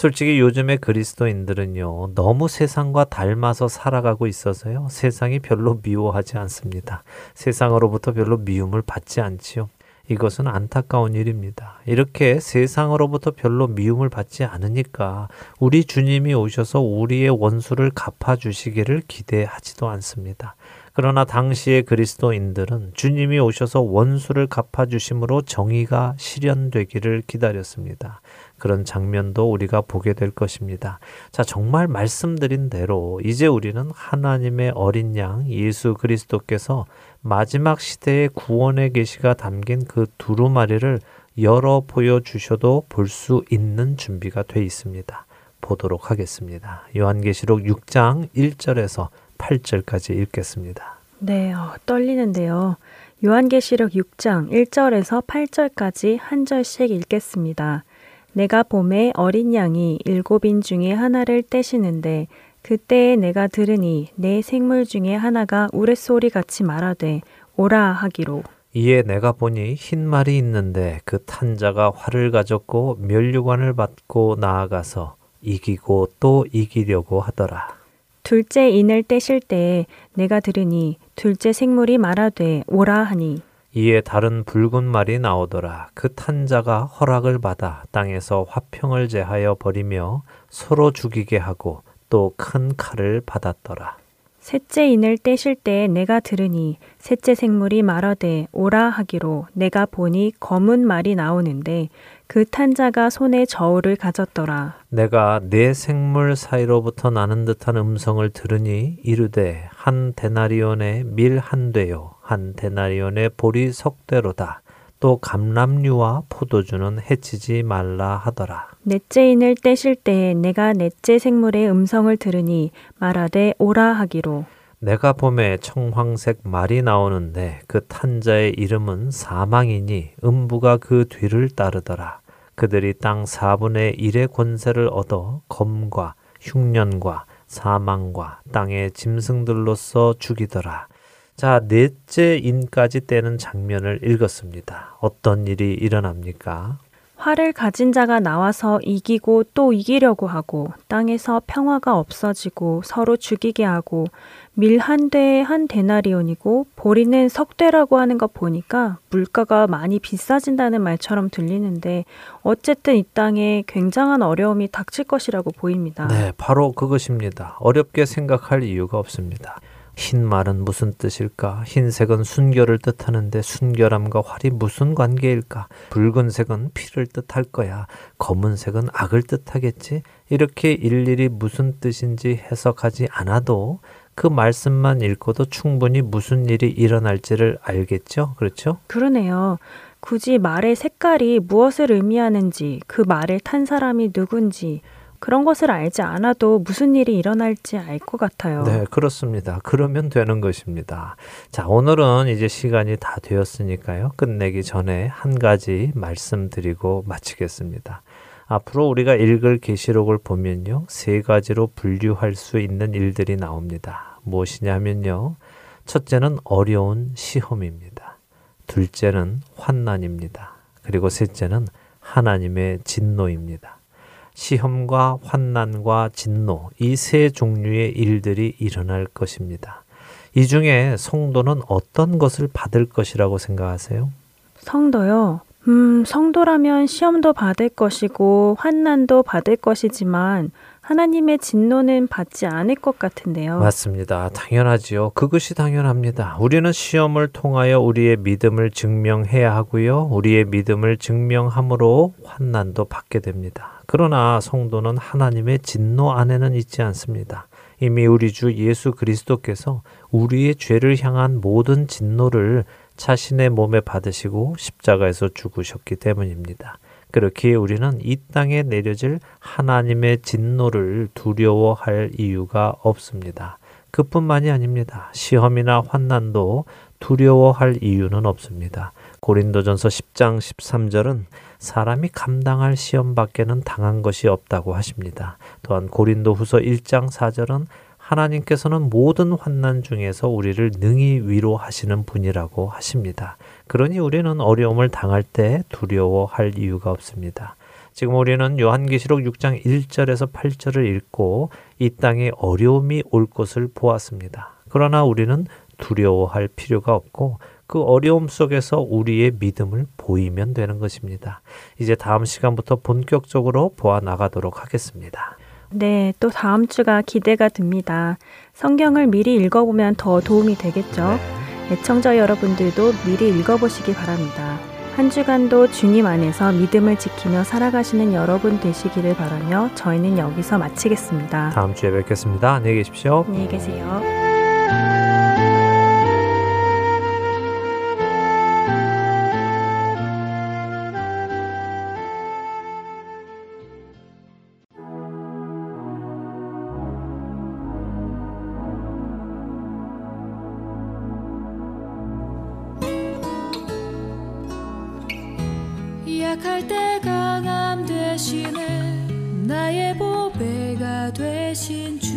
솔직히 요즘의 그리스도인들은요, 너무 세상과 닮아서 살아가고 있어서요, 세상이 별로 미워하지 않습니다. 세상으로부터 별로 미움을 받지 않지요. 이것은 안타까운 일입니다. 이렇게 세상으로부터 별로 미움을 받지 않으니까 우리 주님이 오셔서 우리의 원수를 갚아주시기를 기대하지도 않습니다. 그러나 당시의 그리스도인들은 주님이 오셔서 원수를 갚아주심으로 정의가 실현되기를 기다렸습니다. 그런 장면도 우리가 보게 될 것입니다. 자, 정말 말씀드린 대로 이제 우리는 하나님의 어린 양 예수 그리스도께서 마지막 시대의 구원의 계시가 담긴 그 두루마리를 열어 보여주셔도 볼 수 있는 준비가 돼 있습니다. 보도록 하겠습니다. 요한계시록 6장 1절에서 8절까지 읽겠습니다.
네, 어, 떨리는데요. 요한계시록 6장 1절에서 8절까지 한 절씩 읽겠습니다. 내가 봄에 어린 양이 일곱인 중에 하나를 떼시는데 그때에 내가 들으니 내 생물 중에 하나가 우레소리 같이 말하되 오라 하기로
이에 내가 보니 흰 말이 있는데 그 탄자가 활을 가졌고 면류관을 받고 나아가서 이기고 또 이기려고 하더라.
둘째 인을 떼실 때에 내가 들으니 둘째 생물이 말하되 오라 하니
이에 다른 붉은 말이 나오더라. 그 탄자가 허락을 받아 땅에서 화평을 제하여 버리며 서로 죽이게 하고 또 큰 칼을 받았더라.
셋째 인을 떼실 때에 내가 들으니 셋째 생물이 말하되 오라 하기로 내가 보니 검은 말이 나오는데 그 탄자가 손에 저울을 가졌더라.
내가 네 생물 사이로부터 나는 듯한 음성을 들으니 이르되 한 데나리온의 밀한 대요 한 데나리온의 보리 석대로다. 또 감람류와 포도주는 해치지 말라 하더라.
넷째 인을 떼실 때에 내가 넷째 생물의 음성을 들으니 말하되 오라 하기로
내가 봄에 청황색 말이 나오는데 그 탄자의 이름은 사망이니 음부가 그 뒤를 따르더라. 그들이 땅 4분의 1의 권세를 얻어 검과 흉년과 사망과 땅의 짐승들로서 죽이더라. 자, 넷째 인까지 떼는 장면을 읽었습니다. 어떤 일이 일어납니까?
활을 가진 자가 나와서 이기고 또 이기려고 하고 땅에서 평화가 없어지고 서로 죽이게 하고 밀 한 대에 한 데나리온이고 보리는 석 대라고 하는 것 보니까 물가가 많이 비싸진다는 말처럼 들리는데 어쨌든 이 땅에 굉장한 어려움이 닥칠 것이라고 보입니다.
네, 바로 그것입니다. 어렵게 생각할 이유가 없습니다. 흰 말은 무슨 뜻일까? 흰색은 순결을 뜻하는데 순결함과 활이 무슨 관계일까? 붉은색은 피를 뜻할 거야. 검은색은 악을 뜻하겠지? 이렇게 일일이 무슨 뜻인지 해석하지 않아도 그 말씀만 읽고도 충분히 무슨 일이 일어날지를 알겠죠? 그렇죠?
그러네요. 굳이 말의 색깔이 무엇을 의미하는지, 그 말을 탄 사람이 누군지, 그런 것을 알지 않아도 무슨 일이 일어날지 알 것 같아요.
네, 그렇습니다. 그러면 되는 것입니다. 자, 오늘은 이제 시간이 다 되었으니까요. 끝내기 전에 한 가지 말씀드리고 마치겠습니다. 앞으로 우리가 읽을 계시록을 보면요. 세 가지로 분류할 수 있는 일들이 나옵니다. 무엇이냐면요. 첫째는 어려운 시험입니다. 둘째는 환난입니다. 그리고 셋째는 하나님의 진노입니다. 시험과 환난과 진노 이 세 종류의 일들이 일어날 것입니다. 이 중에 성도는 어떤 것을 받을 것이라고 생각하세요?
성도요. 음, 성도라면 시험도 받을 것이고 환난도 받을 것이지만 하나님의 진노는 받지 않을 것 같은데요.
맞습니다. 당연하지요. 그것이 당연합니다. 우리는 시험을 통하여 우리의 믿음을 증명해야 하고요. 우리의 믿음을 증명함으로 환난도 받게 됩니다. 그러나 성도는 하나님의 진노 안에는 있지 않습니다. 이미 우리 주 예수 그리스도께서 우리의 죄를 향한 모든 진노를 자신의 몸에 받으시고 십자가에서 죽으셨기 때문입니다. 그렇기에 우리는 이 땅에 내려질 하나님의 진노를 두려워할 이유가 없습니다. 그뿐만이 아닙니다. 시험이나 환난도 두려워할 이유는 없습니다. 고린도전서 10장 13절은 사람이 감당할 시험밖에는 당한 것이 없다고 하십니다. 또한 고린도후서 1장 4절은 하나님께서는 모든 환난 중에서 우리를 능히 위로하시는 분이라고 하십니다. 그러니 우리는 어려움을 당할 때 두려워할 이유가 없습니다. 지금 우리는 요한계시록 6장 1절에서 8절을 읽고 이 땅에 어려움이 올 것을 보았습니다. 그러나 우리는 두려워할 필요가 없고 그 어려움 속에서 우리의 믿음을 보이면 되는 것입니다. 이제 다음 시간부터 본격적으로 보아 나가도록 하겠습니다.
네, 또 다음 주가 기대가 됩니다. 성경을 미리 읽어보면 더 도움이 되겠죠.
네.
애청자 여러분들도 미리 읽어보시기 바랍니다. 한 주간도 주님 안에서 믿음을 지키며 살아가시는 여러분 되시기를 바라며 저희는 여기서 마치겠습니다.
다음 주에 뵙겠습니다. 안녕히 계십시오.
안녕히 계세요.
되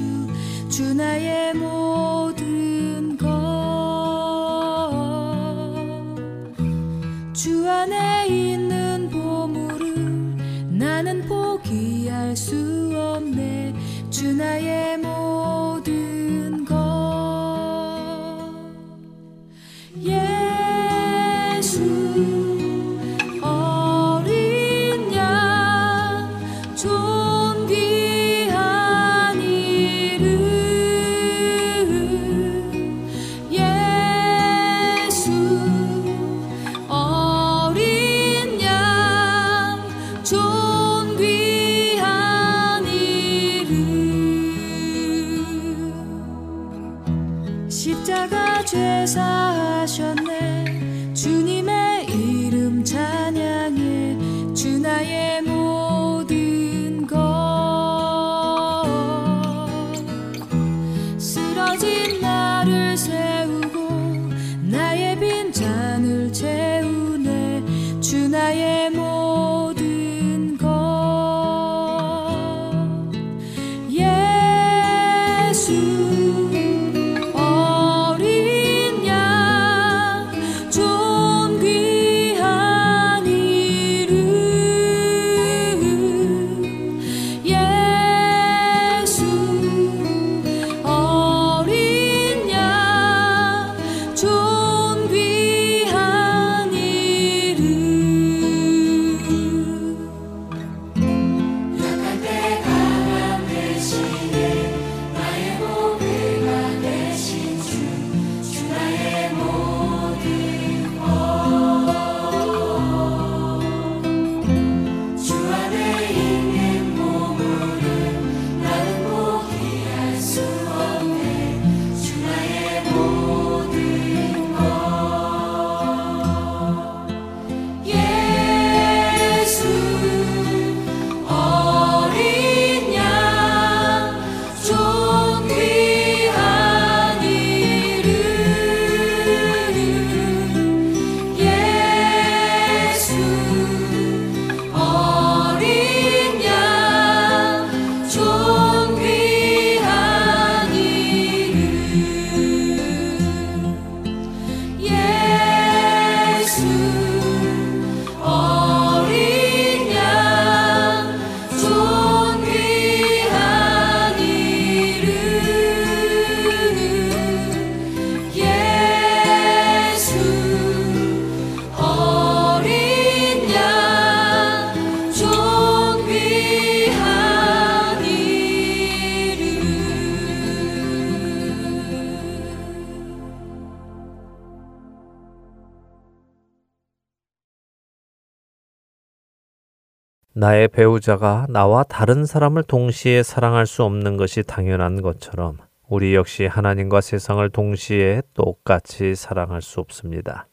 나의
배우자가 나와 다른 사람을 동시에 사랑할 수 없는 것이 당연한 것처럼 우리 역시 하나님과 세상을 동시에 똑같이 사랑할 수 없습니다.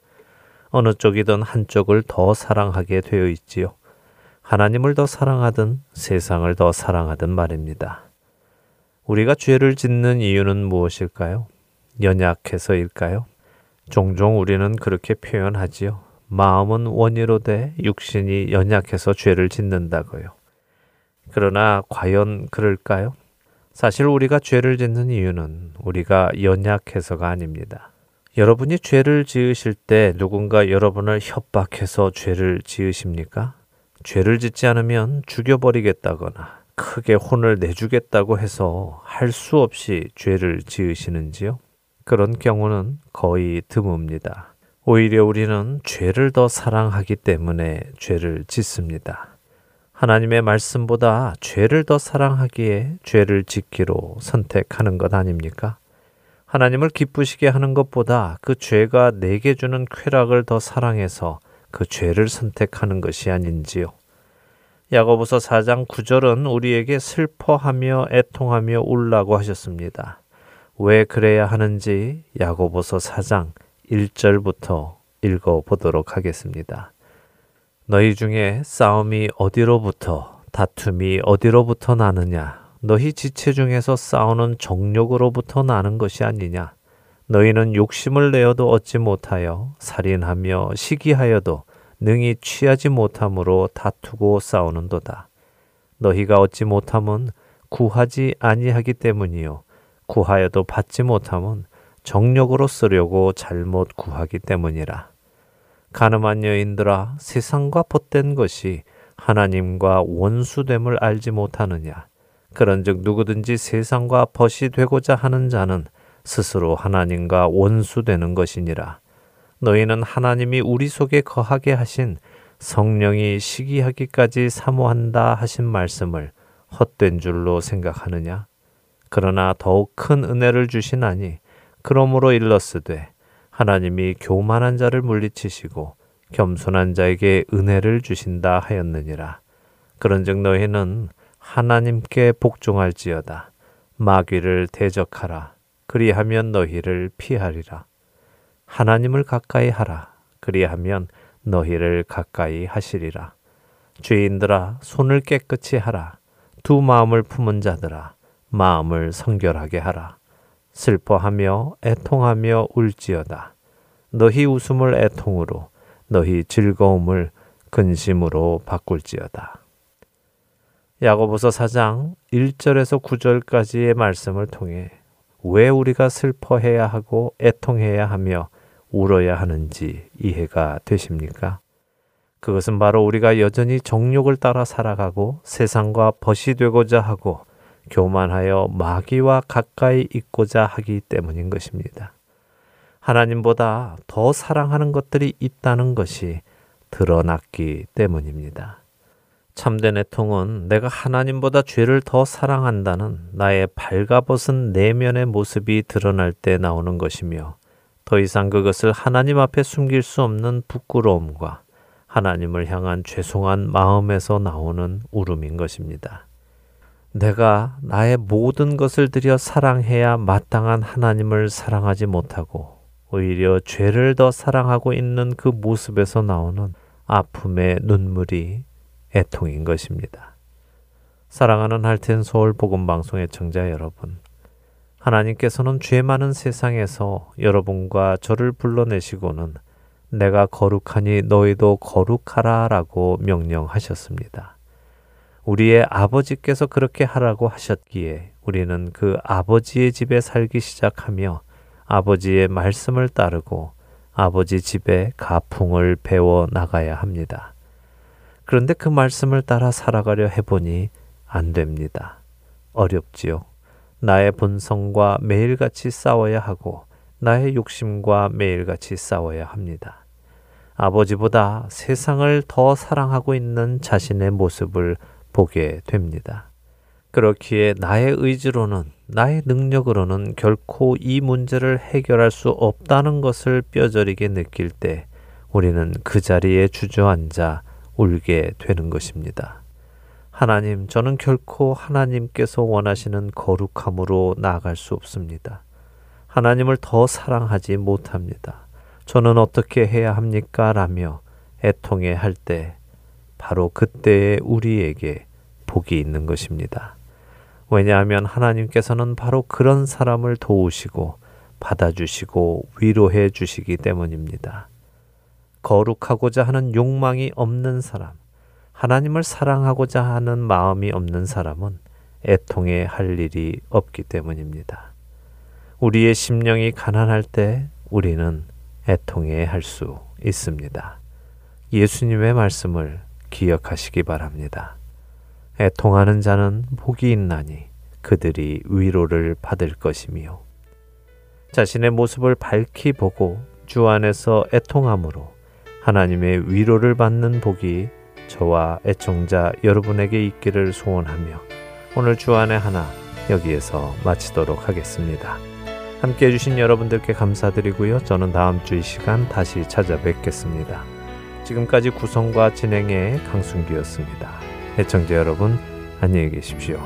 어느 쪽이든 한쪽을 더 사랑하게 되어 있지요. 하나님을 더 사랑하든 세상을 더 사랑하든 말입니다. 우리가 죄를 짓는 이유는 무엇일까요? 연약해서일까요? 종종 우리는 그렇게 표현하지요. 마음은 원이로되 육신이 연약해서 죄를 짓는다고요. 그러나 과연 그럴까요? 사실 우리가 죄를 짓는 이유는 우리가 연약해서가 아닙니다. 여러분이 죄를 지으실 때 누군가 여러분을 협박해서 죄를 지으십니까? 죄를 짓지 않으면 죽여버리겠다거나 크게 혼을 내주겠다고 해서 할 수 없이 죄를 지으시는지요? 그런 경우는 거의 드뭅니다. 오히려 우리는 죄를 더 사랑하기 때문에 죄를 짓습니다. 하나님의 말씀보다 죄를 더 사랑하기에 죄를 짓기로 선택하는 것 아닙니까? 하나님을 기쁘시게 하는 것보다 그 죄가 내게 주는 쾌락을 더 사랑해서 그 죄를 선택하는 것이 아닌지요. 야고보서 4장 9절은 우리에게 슬퍼하며 애통하며 울라고 하셨습니다. 왜 그래야 하는지 야고보서 4장 1절부터 읽어 보도록 하겠습니다. 너희 중에 싸움이 어디로부터 다툼이 어디로부터 나느냐 너희 지체 중에서 싸우는 정욕으로부터 나는 것이 아니냐 너희는 욕심을 내어도 얻지 못하여 살인하며 시기하여도 능히 취하지 못함으로 다투고 싸우는도다. 너희가 얻지 못함은 구하지 아니하기 때문이요 구하여도 받지 못함은 정력으로 쓰려고 잘못 구하기 때문이라. 가늠한 여인들아 세상과 벗된 것이 하나님과 원수됨을 알지 못하느냐. 그런즉 누구든지 세상과 벗이 되고자 하는 자는 스스로 하나님과 원수되는 것이니라. 너희는 하나님이 우리 속에 거하게 하신 성령이 시기하기까지 사모한다 하신 말씀을 헛된 줄로 생각하느냐? 그러나 더욱 큰 은혜를 주시나니 그러므로 일렀으되 하나님이 교만한 자를 물리치시고 겸손한 자에게 은혜를 주신다 하였느니라. 그런즉 너희는 하나님께 복종할지어다. 마귀를 대적하라. 그리하면 너희를 피하리라. 하나님을 가까이 하라. 그리하면 너희를 가까이 하시리라. 죄인들아 손을 깨끗이 하라. 두 마음을 품은 자들아 마음을 성결하게 하라. 슬퍼하며 애통하며 울지어다. 너희 웃음을 애통으로 너희 즐거움을 근심으로 바꿀지어다. 야고보서 4장 1절에서 9절까지의 말씀을 통해 왜 우리가 슬퍼해야 하고 애통해야 하며 울어야 하는지 이해가 되십니까? 그것은 바로 우리가 여전히 정욕을 따라 살아가고 세상과 벗이 되고자 하고 교만하여 마귀와 가까이 있고자 하기 때문인 것입니다. 하나님보다 더 사랑하는 것들이 있다는 것이 드러났기 때문입니다. 참된 애통은 내가 하나님보다 죄를 더 사랑한다는 나의 발가벗은 내면의 모습이 드러날 때 나오는 것이며 더 이상 그것을 하나님 앞에 숨길 수 없는 부끄러움과 하나님을 향한 죄송한 마음에서 나오는 울음인 것입니다. 내가 나의 모든 것을 들여 사랑해야 마땅한 하나님을 사랑하지 못하고 오히려 죄를 더 사랑하고 있는 그 모습에서 나오는 아픔의 눈물이 애통인 것입니다. 사랑하는 할텐 서울 복음 방송의 청자 여러분, 하나님께서는 죄 많은 세상에서 여러분과 저를 불러내시고는 내가 거룩하니 너희도 거룩하라라고 명령하셨습니다. 우리의 아버지께서 그렇게 하라고 하셨기에 우리는 그 아버지의 집에 살기 시작하며 아버지의 말씀을 따르고 아버지 집에 가풍을 배워 나가야 합니다. 그런데 그 말씀을 따라 살아가려 해보니 안 됩니다. 어렵지요. 나의 본성과 매일같이 싸워야 하고 나의 욕심과 매일같이 싸워야 합니다. 아버지보다 세상을 더 사랑하고 있는 자신의 모습을 보게 됩니다. 그렇기에 나의 의지로는 나의 능력으로는 결코 이 문제를 해결할 수 없다는 것을 뼈저리게 느낄 때 우리는 그 자리에 주저앉아 울게 되는 것입니다. 하나님, 저는 결코 하나님께서 원하시는 거룩함으로 나아갈 수 없습니다. 하나님을 더 사랑하지 못합니다. 저는 어떻게 해야 합니까? 라며 애통해 할 때, 바로 그때에 우리에게 복이 있는 것입니다. 왜냐하면 하나님께서는 바로 그런 사람을 도우시고 받아주시고 위로해 주시기 때문입니다. 거룩하고자 하는 욕망이 없는 사람, 하나님을 사랑하고자 하는 마음이 없는 사람은 애통해 할 일이 없기 때문입니다. 우리의 심령이 가난할 때 우리는 애통해 할 수 있습니다. 예수님의 말씀을 기억하시기 바랍니다. 애통하는 자는 복이 있나니 그들이 위로를 받을 것이며 자신의 모습을 밝히 보고 주 안에서 애통함으로 하나님의 위로를 받는 복이
저와 애청자 여러분에게 있기를 소원하며 오늘 주안의 하나 여기에서 마치도록 하겠습니다. 함께 해주신 여러분들께 감사드리고요. 저는 다음 주 이 시간 다시 찾아뵙겠습니다. 지금까지 구성과 진행의 강순기였습니다. 애청자 여러분, 안녕히 계십시오.